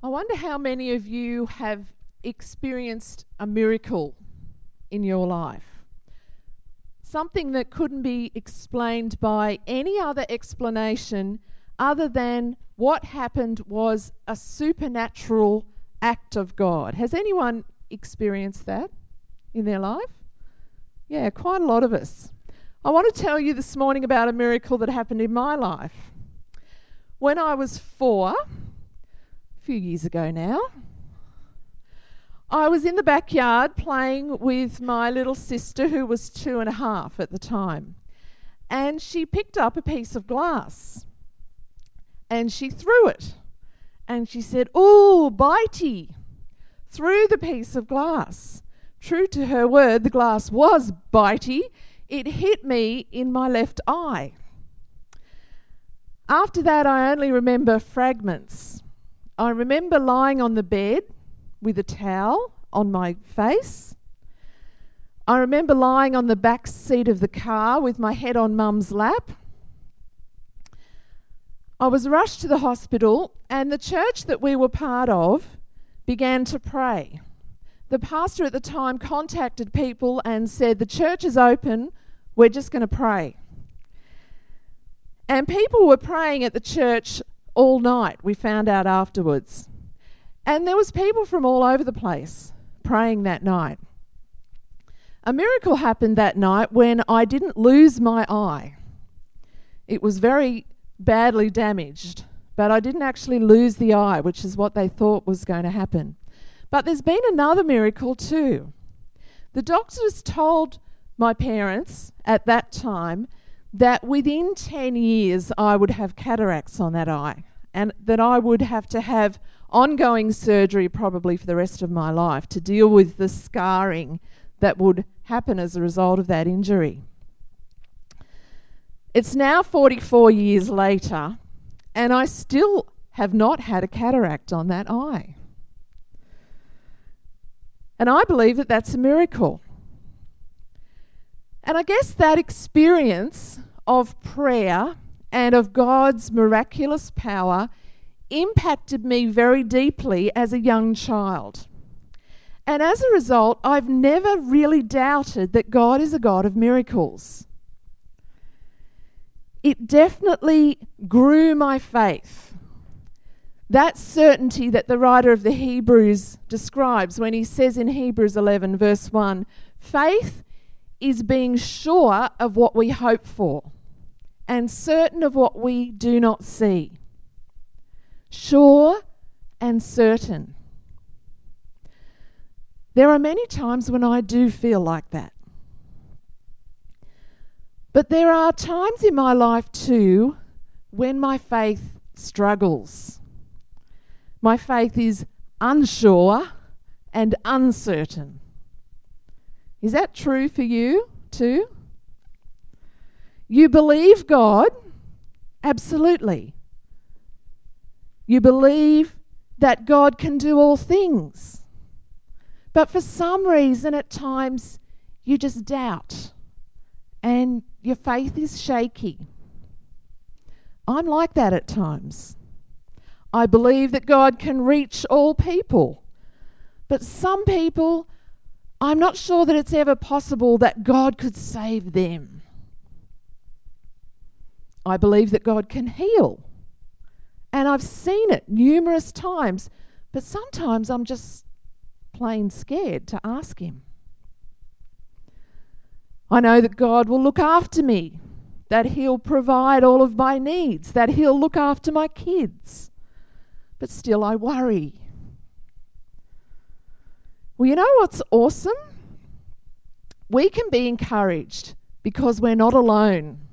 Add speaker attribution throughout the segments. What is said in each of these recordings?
Speaker 1: I wonder how many of you have experienced a miracle in your life. Something that couldn't be explained by any other explanation other than what happened was a supernatural act of God. Has anyone experienced that in their life? Yeah, quite a lot of us. I want to tell you this morning about a miracle that happened in my life. When I was four, few years ago now. I was in the backyard playing with my little sister, who was two and a half at the time, and she picked up a piece of glass and she threw it. And she said, Oh, bitey, threw the piece of glass. True to her word, the glass was bitey. It hit me in my left eye. After that, I only remember fragments. I remember lying on the bed with a towel on my face. I remember lying on the back seat of the car with my head on mum's lap. I was rushed to the hospital, and the church that we were part of began to pray. The pastor at the time contacted people and said, The church is open, we're just going to pray. And people were praying at the church all night, we found out afterwards. And there was people from all over the place praying that night. A miracle happened that night when I didn't lose my eye. It was very badly damaged, but I didn't actually lose the eye, which is what they thought was going to happen. But there's been another miracle too. The doctors told my parents at that time that within 10 years I would have cataracts on that eye and that I would have to have ongoing surgery probably for the rest of my life to deal with the scarring that would happen as a result of that injury. It's now 44 years later, and I still have not had a cataract on that eye. And I believe that that's a miracle. And I guess that experience of prayer and of God's miraculous power impacted me very deeply as a young child. And as a result, I've never really doubted that God is a God of miracles. It definitely grew my faith. That certainty that the writer of the Hebrews describes when he says in Hebrews 11, verse 1 faith is being sure of what we hope for and certain of what we do not see. Sure and certain. There are many times when I do feel like that. But there are times in my life too when my faith struggles. My faith is unsure and uncertain. Is that true for you too? You believe God? Absolutely. You believe that God can do all things. But for some reason, at times, you just doubt and your faith is shaky. I'm like that at times. I believe that God can reach all people. But some people, I'm not sure that it's ever possible that God could save them. I believe that God can heal. And I've seen it numerous times, but sometimes I'm just plain scared to ask Him. I know that God will look after me, that He'll provide all of my needs, that He'll look after my kids. But still, I worry. Well, you know what's awesome? We can be encouraged because we're not alone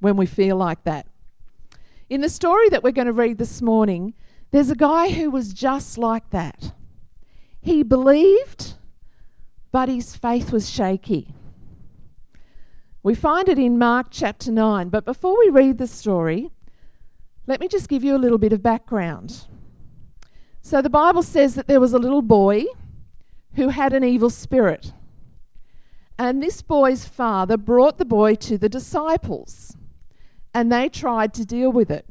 Speaker 1: when we feel like that. In the story that we're going to read this morning, there's a guy who was just like that. He believed, but his faith was shaky. We find it in Mark chapter 9. But before we read the story, let me just give you a little bit of background. So the Bible says that there was a little boy who had an evil spirit. And this boy's father brought the boy to the disciples and they tried to deal with it.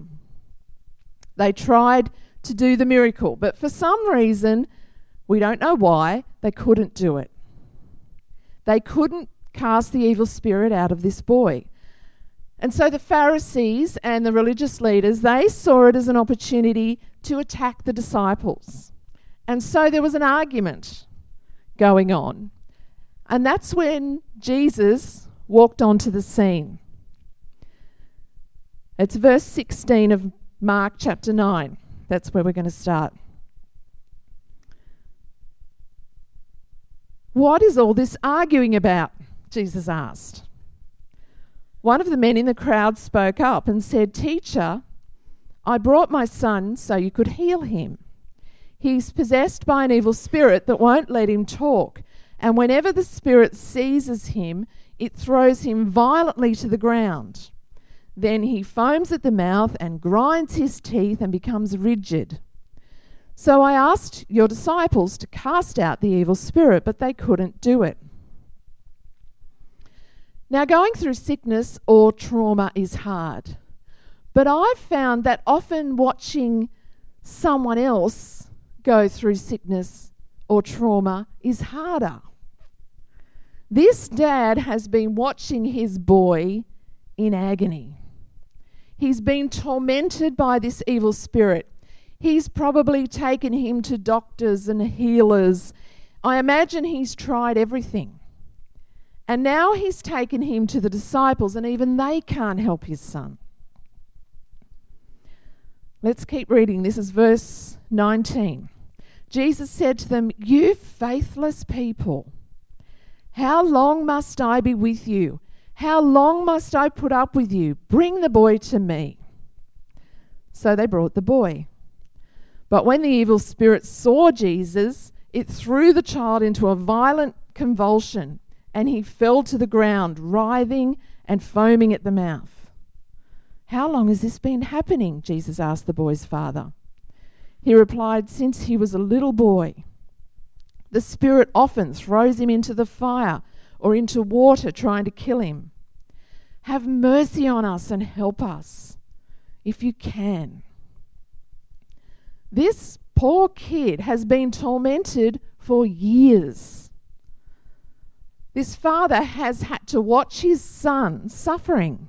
Speaker 1: They tried to do the miracle. But for some reason, we don't know why, they couldn't do it. They couldn't cast the evil spirit out of this boy. And so the Pharisees and the religious leaders, they saw it as an opportunity to attack the disciples. And so there was an argument going on. And that's when Jesus walked onto the scene. It's verse 16 of Mark chapter 9. That's where we're going to start. What is all this arguing about? Jesus asked. One of the men in the crowd spoke up and said, Teacher, I brought my son so you could heal him. He's possessed by an evil spirit that won't let him talk, and whenever the spirit seizes him, it throws him violently to the ground. Then he foams at the mouth and grinds his teeth and becomes rigid. So I asked your disciples to cast out the evil spirit, but they couldn't do it. Now, going through sickness or trauma is hard, but I've found that often watching someone else go through sickness or trauma is harder. This dad has been watching his boy in agony. He's been tormented by this evil spirit. He's probably taken him to doctors and healers. I imagine he's tried everything. And now he's taken him to the disciples, and even they can't help his son. Let's keep reading. This is verse 19. Jesus said to them, You faithless people, how long must I be with you? How long must I put up with you? Bring the boy to me. So they brought the boy. But when the evil spirit saw Jesus, it threw the child into a violent convulsion and he fell to the ground, writhing and foaming at the mouth. How long has this been happening? Jesus asked the boy's father. He replied, Since he was a little boy. The Spirit often throws him into the fire or into water trying to kill him. Have mercy on us and help us if you can. This poor kid has been tormented for years. This father has had to watch his son suffering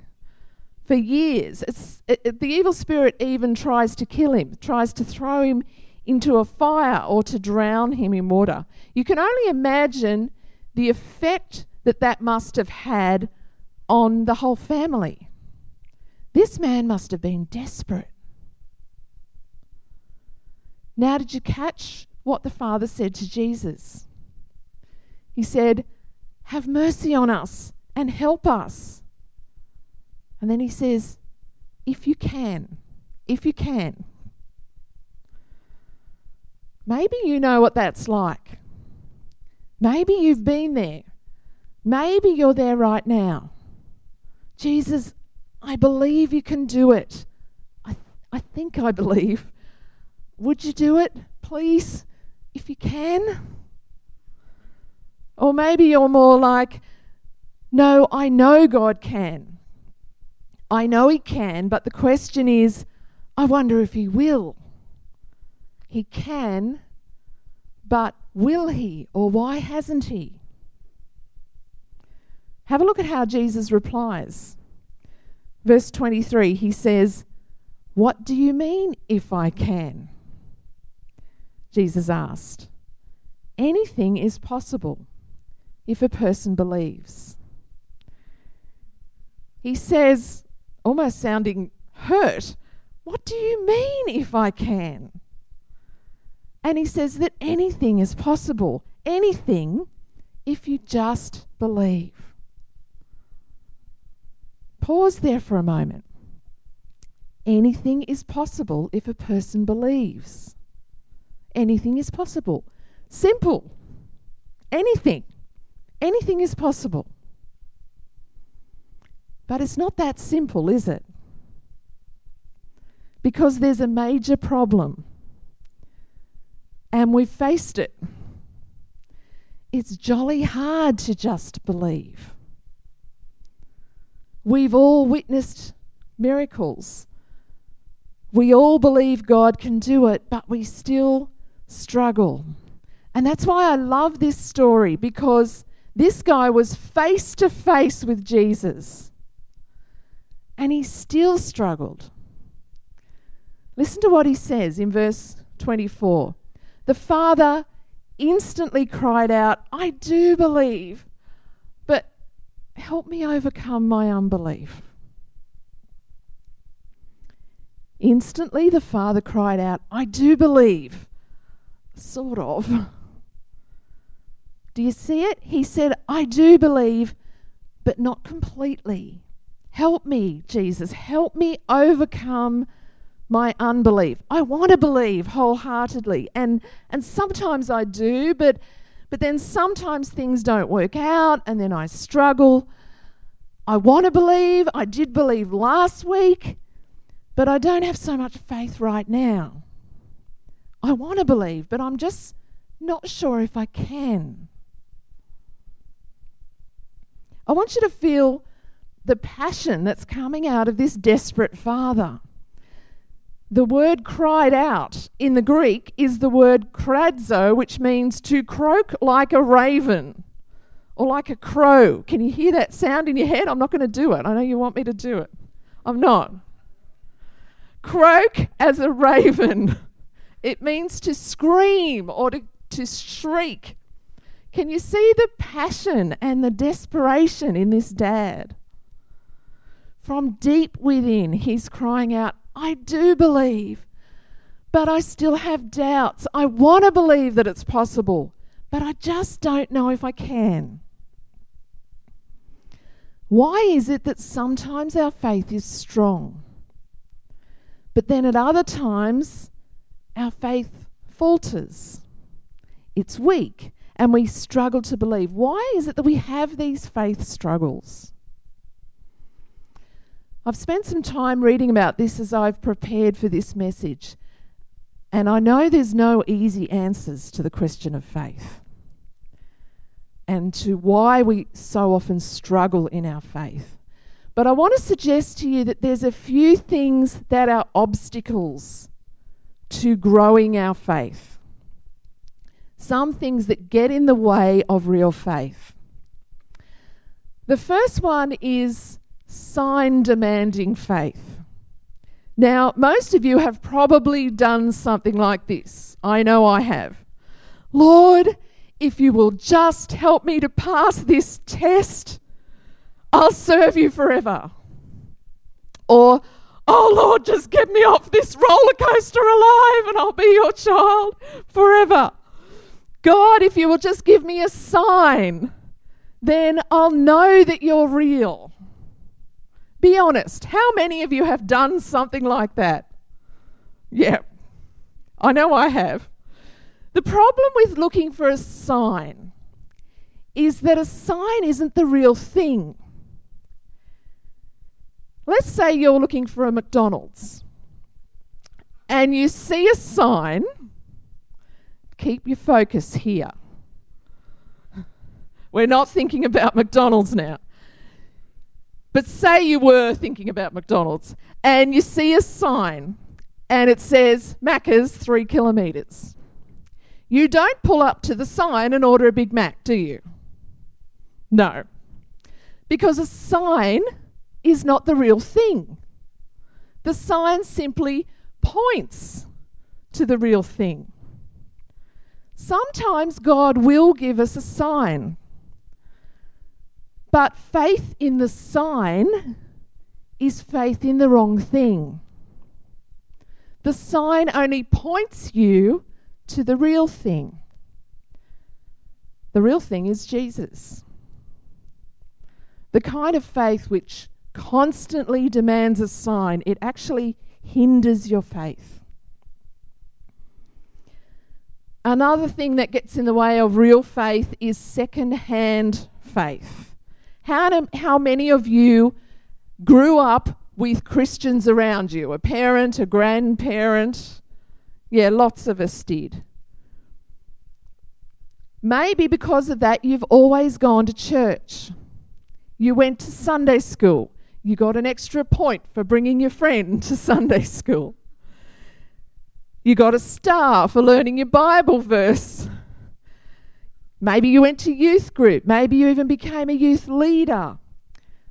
Speaker 1: for years. It, the evil spirit even tries to kill him, tries to throw him into a fire or to drown him in water. You can only imagine the effect that that must have had on the whole family. This man must have been desperate. Now, did you catch what the father said to Jesus? He said, have mercy on us and help us. And then he says, If you can, if you can. Maybe you know what that's like. Maybe you've been there. Maybe you're there right now. Jesus, I believe you can do it. I, th- I think I believe. Would you do it, please, if you can? Or maybe you're more like, no, I know God can. I know He can, but the question is, I wonder if He will. He can, but will He, or why hasn't He? Have a look at how Jesus replies. Verse 23, he says, What do you mean if I can? Jesus asked. Anything is possible if a person believes. He says, almost sounding hurt, What do you mean if I can? And he says that anything is possible, anything, if you just believe. Pause there for a moment. Anything is possible if a person believes. Anything is possible. Simple. Anything. Anything is possible. But it's not that simple, is it? Because there's a major problem. And we've faced it. It's jolly hard to just believe. We've all witnessed miracles. We all believe God can do it, but we still struggle. And that's why I love this story because this guy was face to face with Jesus and he still struggled. Listen to what he says in verse 24. The father instantly cried out, I do believe, but help me overcome my unbelief. Instantly, the father cried out, I do believe. Sort of. Do you see it? He said, I do believe, but not completely. Help me, Jesus. Help me overcome my unbelief. I want to believe wholeheartedly. And and sometimes I do, but but then sometimes things don't work out and then I struggle. I want to believe. I did believe last week, but I don't have so much faith right now. I want to believe, but I'm just not sure if I can. I want you to feel the passion that's coming out of this desperate father. The word cried out in the Greek is the word krazo, which means to croak like a raven or like a crow. Can you hear that sound in your head? I'm not going to do it. I know you want me to do it. I'm not. Croak as a raven. It means to scream or to, to shriek. Can you see the passion and the desperation in this dad? From deep within, he's crying out, I do believe, but I still have doubts. I want to believe that it's possible, but I just don't know if I can. Why is it that sometimes our faith is strong, but then at other times our faith falters? It's weak and we struggle to believe. Why is it that we have these faith struggles? I've spent some time reading about this as I've prepared for this message, and I know there's no easy answers to the question of faith and to why we so often struggle in our faith. But I want to suggest to you that there's a few things that are obstacles to growing our faith. Some things that get in the way of real faith. The first one is sign demanding faith. Now, most of you have probably done something like this. I know I have. Lord, if you will just help me to pass this test, I'll serve you forever. Or, oh Lord, just get me off this roller coaster alive and I'll be your child forever. God, if you will just give me a sign, then I'll know that you're real. Be honest. How many of you have done something like that? Yeah, I know I have. The problem with looking for a sign is that a sign isn't the real thing. Let's say you're looking for a McDonald's and you see a sign. Keep your focus here. We're not thinking about McDonald's now. But say you were thinking about McDonald's and you see a sign and it says Macca's three kilometres. You don't pull up to the sign and order a Big Mac, do you? No. Because a sign is not the real thing. The sign simply points to the real thing. Sometimes God will give us a sign but faith in the sign is faith in the wrong thing. The sign only points you to the real thing. The real thing is Jesus. The kind of faith which constantly demands a sign, it actually hinders your faith. Another thing that gets in the way of real faith is second hand faith. How, do, how many of you grew up with Christians around you? A parent, a grandparent? Yeah, lots of us did. Maybe because of that, you've always gone to church. You went to Sunday school. You got an extra point for bringing your friend to Sunday school. You got a star for learning your Bible verse. Maybe you went to youth group. Maybe you even became a youth leader.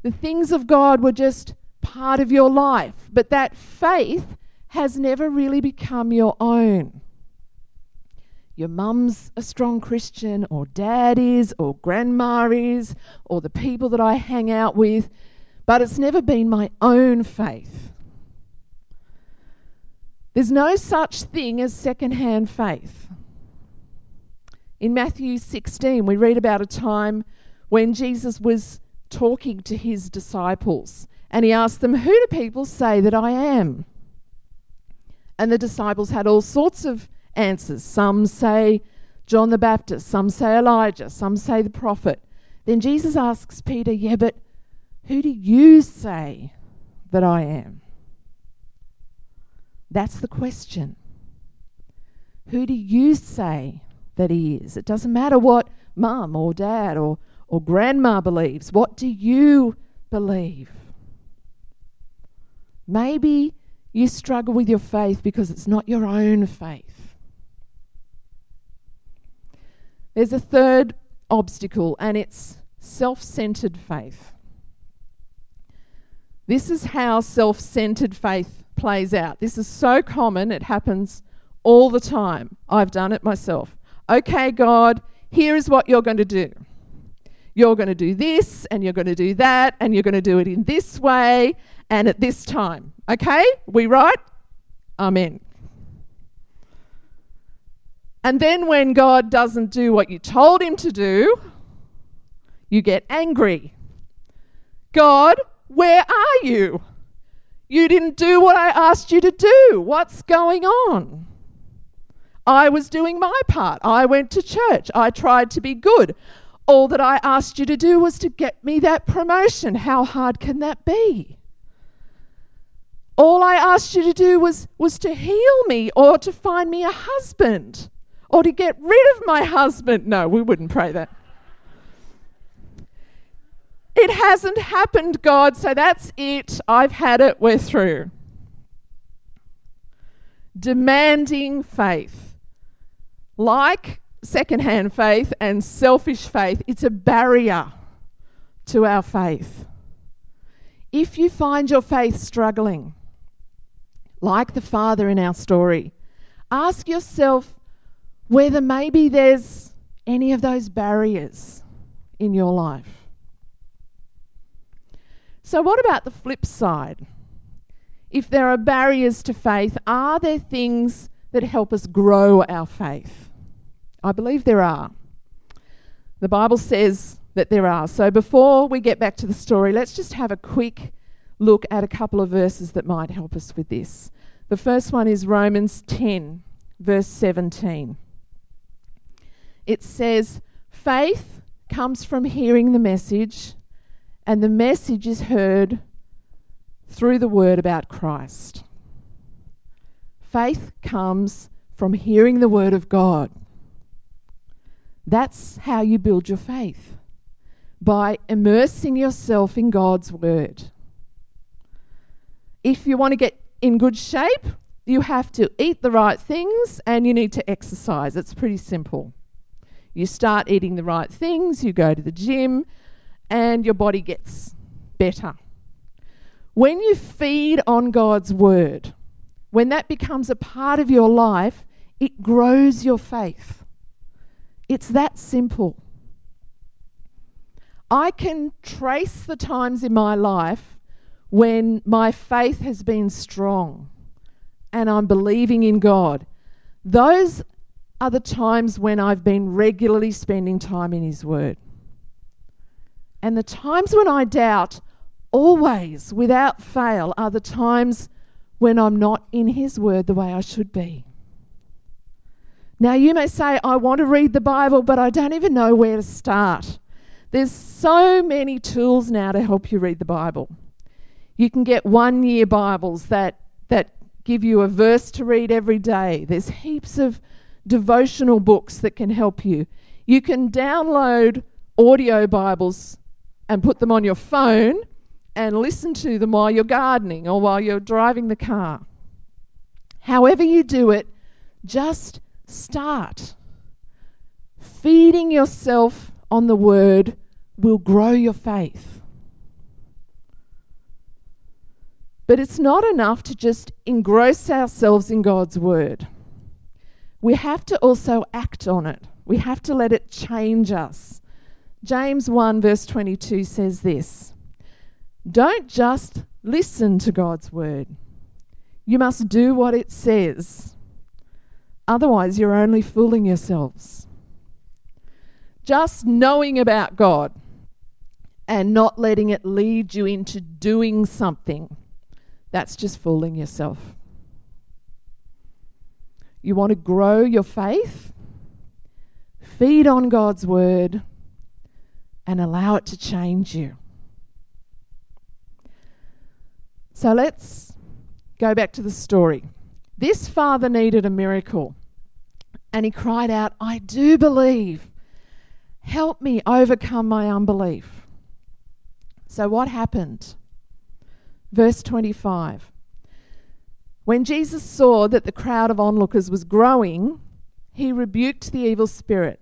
Speaker 1: The things of God were just part of your life, but that faith has never really become your own. Your mum's a strong Christian, or dad is, or grandma is, or the people that I hang out with, but it's never been my own faith. There's no such thing as second-hand faith. In Matthew 16, we read about a time when Jesus was talking to his disciples and he asked them, Who do people say that I am? And the disciples had all sorts of answers. Some say John the Baptist, some say Elijah, some say the prophet. Then Jesus asks Peter, Yeah, but who do you say that I am? That's the question. Who do you say that he is? It doesn't matter what mum or dad or, or grandma believes. What do you believe? Maybe you struggle with your faith because it's not your own faith. There's a third obstacle, and it's self centered faith. This is how self centered faith plays out. This is so common, it happens all the time. I've done it myself. Okay, God, here is what you're going to do. You're going to do this, and you're going to do that, and you're going to do it in this way and at this time. Okay? We right? Amen. And then when God doesn't do what you told him to do, you get angry. God, where are you? You didn't do what I asked you to do. What's going on? I was doing my part. I went to church. I tried to be good. All that I asked you to do was to get me that promotion. How hard can that be? All I asked you to do was, was to heal me or to find me a husband or to get rid of my husband. No, we wouldn't pray that. It hasn't happened, God, so that's it. I've had it, we're through. Demanding faith. Like secondhand faith and selfish faith, it's a barrier to our faith. If you find your faith struggling, like the father in our story, ask yourself whether maybe there's any of those barriers in your life. So, what about the flip side? If there are barriers to faith, are there things that help us grow our faith? I believe there are. The Bible says that there are. So, before we get back to the story, let's just have a quick look at a couple of verses that might help us with this. The first one is Romans 10, verse 17. It says, Faith comes from hearing the message, and the message is heard through the word about Christ. Faith comes from hearing the word of God. That's how you build your faith by immersing yourself in God's word. If you want to get in good shape, you have to eat the right things and you need to exercise. It's pretty simple. You start eating the right things, you go to the gym, and your body gets better. When you feed on God's word, when that becomes a part of your life, it grows your faith. It's that simple. I can trace the times in my life when my faith has been strong and I'm believing in God. Those are the times when I've been regularly spending time in His Word. And the times when I doubt, always, without fail, are the times when I'm not in His Word the way I should be. Now, you may say, I want to read the Bible, but I don't even know where to start. There's so many tools now to help you read the Bible. You can get one year Bibles that, that give you a verse to read every day. There's heaps of devotional books that can help you. You can download audio Bibles and put them on your phone and listen to them while you're gardening or while you're driving the car. However, you do it, Just start. Feeding yourself on the word will grow your faith. But it's not enough to just engross ourselves in God's word. We have to also act on it. We have to let it change us. James 1, verse 22 says this Don't just listen to God's word, you must do what it says. Otherwise, you're only fooling yourselves. Just knowing about God and not letting it lead you into doing something, that's just fooling yourself. You want to grow your faith? Feed on God's word and allow it to change you. So let's go back to the story. This father needed a miracle and he cried out, I do believe. Help me overcome my unbelief. So, what happened? Verse 25. When Jesus saw that the crowd of onlookers was growing, he rebuked the evil spirit.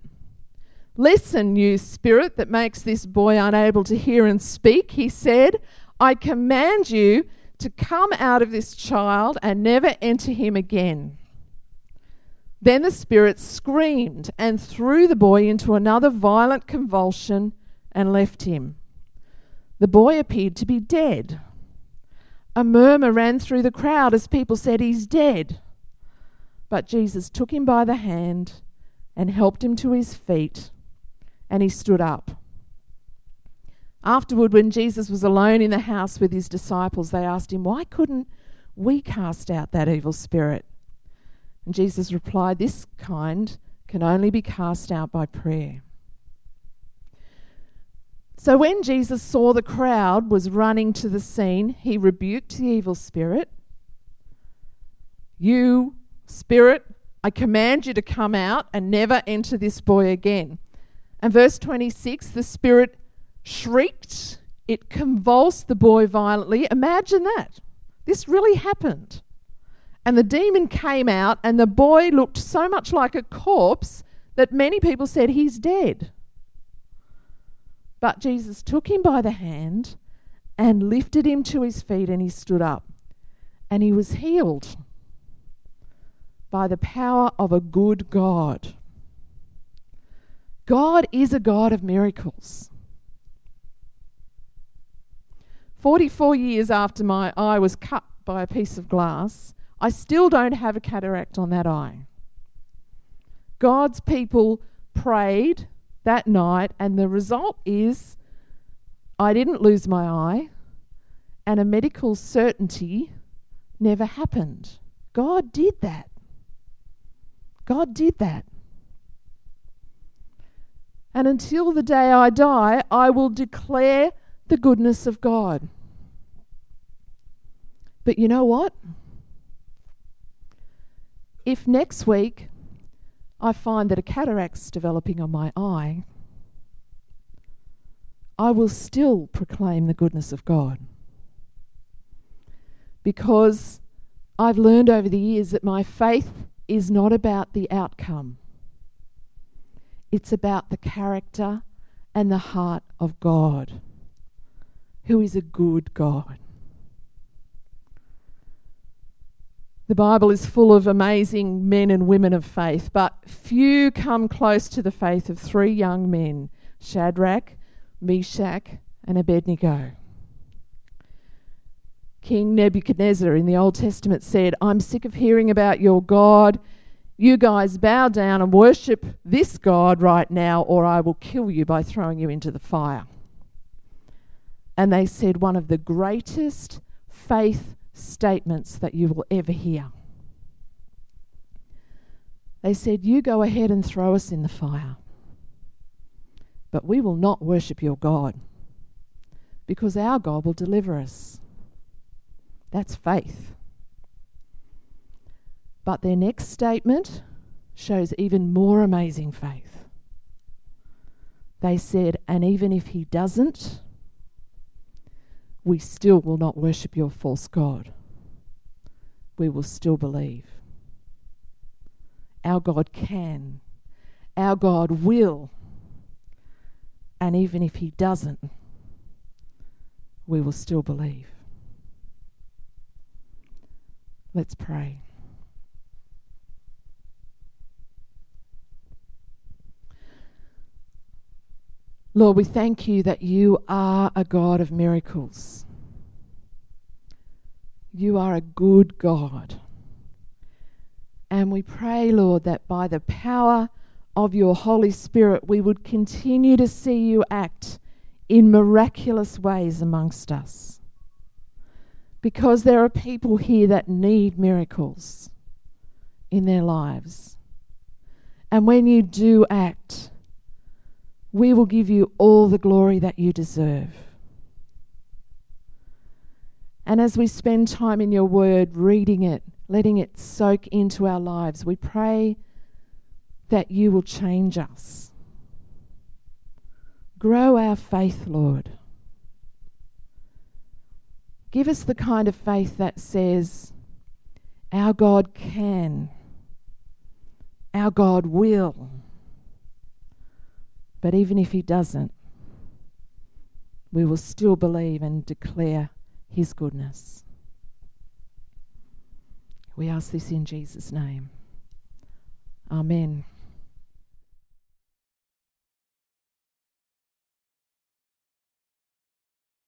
Speaker 1: Listen, you spirit that makes this boy unable to hear and speak, he said, I command you to come out of this child and never enter him again. Then the spirit screamed and threw the boy into another violent convulsion and left him. The boy appeared to be dead. A murmur ran through the crowd as people said, He's dead. But Jesus took him by the hand and helped him to his feet and he stood up. Afterward, when Jesus was alone in the house with his disciples, they asked him, Why couldn't we cast out that evil spirit? And Jesus replied, This kind can only be cast out by prayer. So when Jesus saw the crowd was running to the scene, he rebuked the evil spirit. You, spirit, I command you to come out and never enter this boy again. And verse 26 the spirit shrieked, it convulsed the boy violently. Imagine that. This really happened. And the demon came out, and the boy looked so much like a corpse that many people said he's dead. But Jesus took him by the hand and lifted him to his feet, and he stood up. And he was healed by the power of a good God. God is a God of miracles. 44 years after my eye was cut by a piece of glass, I still don't have a cataract on that eye. God's people prayed that night, and the result is I didn't lose my eye, and a medical certainty never happened. God did that. God did that. And until the day I die, I will declare the goodness of God. But you know what? If next week I find that a cataract's developing on my eye, I will still proclaim the goodness of God. Because I've learned over the years that my faith is not about the outcome. It's about the character and the heart of God, who is a good God. The Bible is full of amazing men and women of faith, but few come close to the faith of three young men Shadrach, Meshach, and Abednego. King Nebuchadnezzar in the Old Testament said, I'm sick of hearing about your God you guys bow down and worship this God right now, or I will kill you by throwing you into the fire. And they said one of the greatest faith statements that you will ever hear. They said, You go ahead and throw us in the fire, but we will not worship your God because our God will deliver us. That's faith. But their next statement shows even more amazing faith. They said, And even if he doesn't, we still will not worship your false God. We will still believe. our God can, our God will, and even if He doesn't, we will still believe. Let's pray. Lord, we thank you that you are a God of miracles. You are a good God. And we pray, Lord, that by the power of your Holy Spirit, we would continue to see you act in miraculous ways amongst us. Because there are people here that need miracles in their lives. And when you do act, we will give you all the glory that you deserve. And as we spend time in your word, reading it, letting it soak into our lives, we pray that you will change us. Grow our faith, Lord. Give us the kind of faith that says, Our God can, our God will. But even if He doesn't, we will still believe and declare His goodness. We ask this in Jesus' name. Amen.